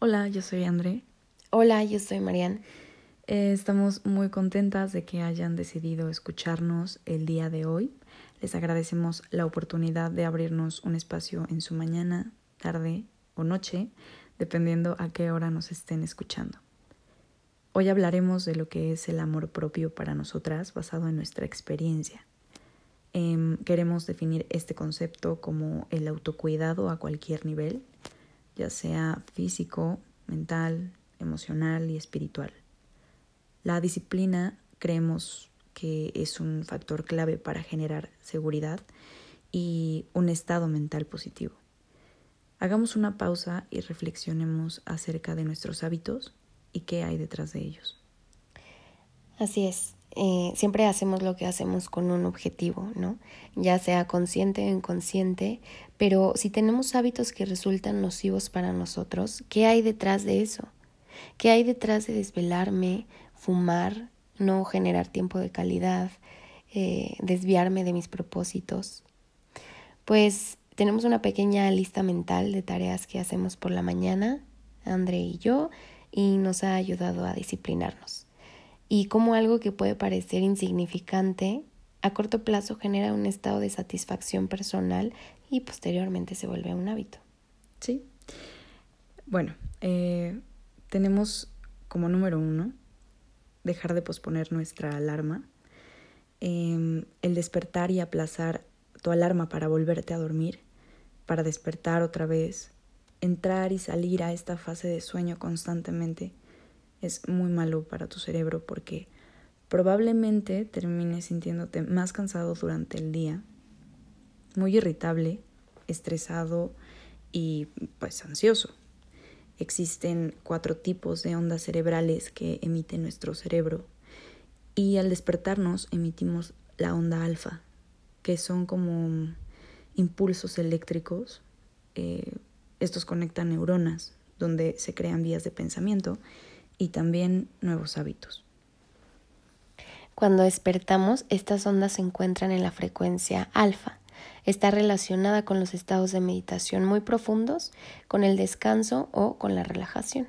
Hola, yo soy André. Hola, yo soy Marian. Eh, estamos muy contentas de que hayan decidido escucharnos el día de hoy. Les agradecemos la oportunidad de abrirnos un espacio en su mañana, tarde o noche, dependiendo a qué hora nos estén escuchando. Hoy hablaremos de lo que es el amor propio para nosotras basado en nuestra experiencia. Em, queremos definir este concepto como el autocuidado a cualquier nivel, ya sea físico, mental, emocional y espiritual. La disciplina creemos que es un factor clave para generar seguridad y un estado mental positivo. Hagamos una pausa y reflexionemos acerca de nuestros hábitos y qué hay detrás de ellos. Así es. Eh, siempre hacemos lo que hacemos con un objetivo, ¿no? Ya sea consciente o inconsciente, pero si tenemos hábitos que resultan nocivos para nosotros, ¿qué hay detrás de eso? ¿Qué hay detrás de desvelarme, fumar, no generar tiempo de calidad, eh, desviarme de mis propósitos? Pues tenemos una pequeña lista mental de tareas que hacemos por la mañana, André y yo, y nos ha ayudado a disciplinarnos y cómo algo que puede parecer insignificante a corto plazo genera un estado de satisfacción personal y posteriormente se vuelve un hábito. Sí. Bueno, eh, tenemos como número uno dejar de posponer nuestra alarma, em, el despertar y aplazar tu alarma para volverte a dormir, para despertar otra vez, entrar y salir a esta fase de sueño constantemente es muy malo para tu cerebro porque probablemente termines sintiéndote más cansado durante el día, muy irritable, estresado y pues ansioso. Existen cuatro tipos de ondas cerebrales que emite nuestro cerebro y al despertarnos emitimos la onda alfa, que son como impulsos eléctricos. Eh, estos conectan neuronas, donde se crean vías de pensamiento y también nuevos hábitos. Cuando despertamos, estas ondas se encuentran en la frecuencia alfa. Está relacionada con los estados de meditación muy profundos, con el descanso o con la relajación.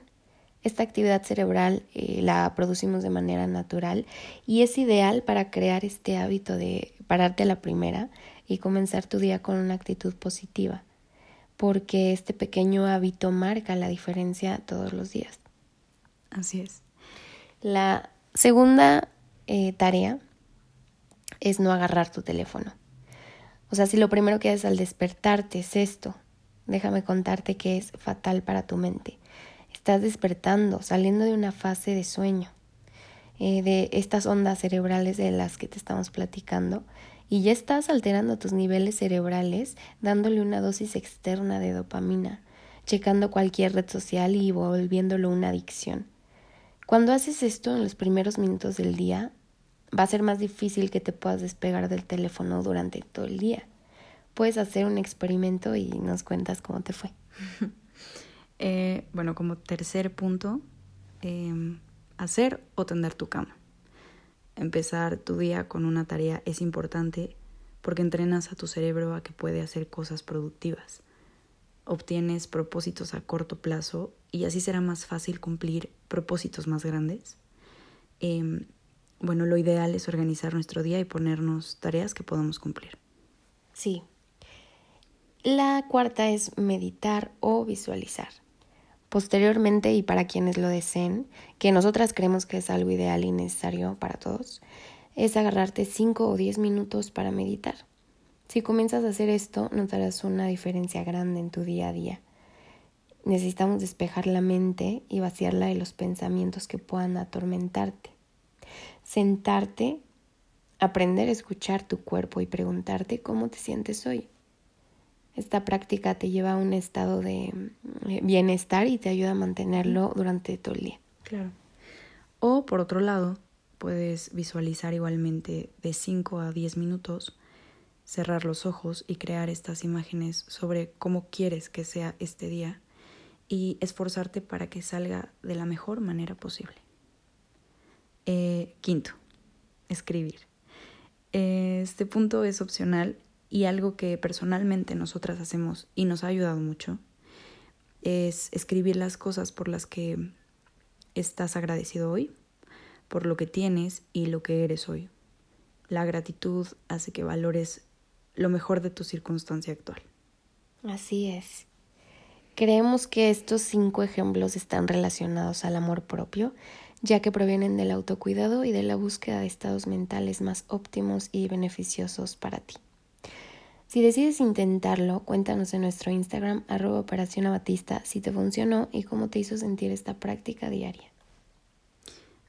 Esta actividad cerebral eh, la producimos de manera natural y es ideal para crear este hábito de pararte la primera y comenzar tu día con una actitud positiva, porque este pequeño hábito marca la diferencia todos los días. Así es. La segunda eh, tarea es no agarrar tu teléfono. O sea, si lo primero que haces al despertarte es esto, déjame contarte que es fatal para tu mente. Estás despertando, saliendo de una fase de sueño, eh, de estas ondas cerebrales de las que te estamos platicando, y ya estás alterando tus niveles cerebrales dándole una dosis externa de dopamina, checando cualquier red social y volviéndolo una adicción. Cuando haces esto en los primeros minutos del día, va a ser más difícil que te puedas despegar del teléfono durante todo el día. Puedes hacer un experimento y nos cuentas cómo te fue. Eh, bueno, como tercer punto, em, hacer o tender tu cama. Empezar tu día con una tarea es importante porque entrenas a tu cerebro a que puede hacer cosas productivas. Obtienes propósitos a corto plazo y así será más fácil cumplir propósitos más grandes. Em, bueno, lo ideal es organizar nuestro día y ponernos tareas que podamos cumplir. Sí. La cuarta es meditar o visualizar. Posteriormente, y para quienes lo deseen, que nosotras creemos que es algo ideal y necesario para todos, es agarrarte 5 o 10 minutos para meditar. Si comienzas a hacer esto, notarás una diferencia grande en tu día a día. Necesitamos despejar la mente y vaciarla de los pensamientos que puedan atormentarte. Sentarte, aprender a escuchar tu cuerpo y preguntarte cómo te sientes hoy. Esta práctica te lleva a un estado de eh, bienestar y te ayuda a mantenerlo durante todo el día. Claro. O por otro lado, puedes visualizar igualmente de 5 a 10 minutos, cerrar los ojos y crear estas imágenes sobre cómo quieres que sea este día y esforzarte para que salga de la mejor manera posible. Eh, quinto, escribir. Este punto es opcional y algo que personalmente nosotras hacemos y nos ha ayudado mucho. es escribir las cosas por las que estás agradecido hoy, por lo que tienes y lo que eres hoy. La gratitud hace que valores lo mejor de tu circunstancia actual. Así es. Creemos que estos cinco ejemplos están relacionados al amor propio, ya que provienen del autocuidado y de la búsqueda de estados mentales más óptimos y beneficiosos para ti. Si decides intentarlo, cuéntanos en nuestro Instagram arroba si te funcionó y cómo te hizo sentir esta práctica diaria.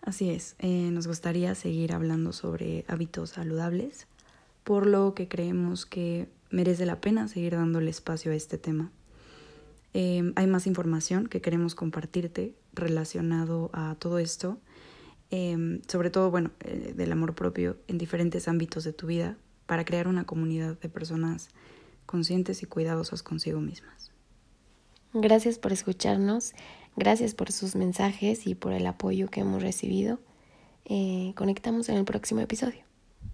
Así es, eh, nos gustaría seguir hablando sobre hábitos saludables, por lo que creemos que merece la pena seguir dándole espacio a este tema. Eh, hay más información que queremos compartirte relacionado a todo esto, eh, sobre todo, bueno, del amor propio en diferentes ámbitos de tu vida, para crear una comunidad de personas conscientes y cuidadosas consigo mismas. Gracias por escucharnos, gracias por sus mensajes y por el apoyo que hemos recibido. Eh, conectamos en el próximo episodio.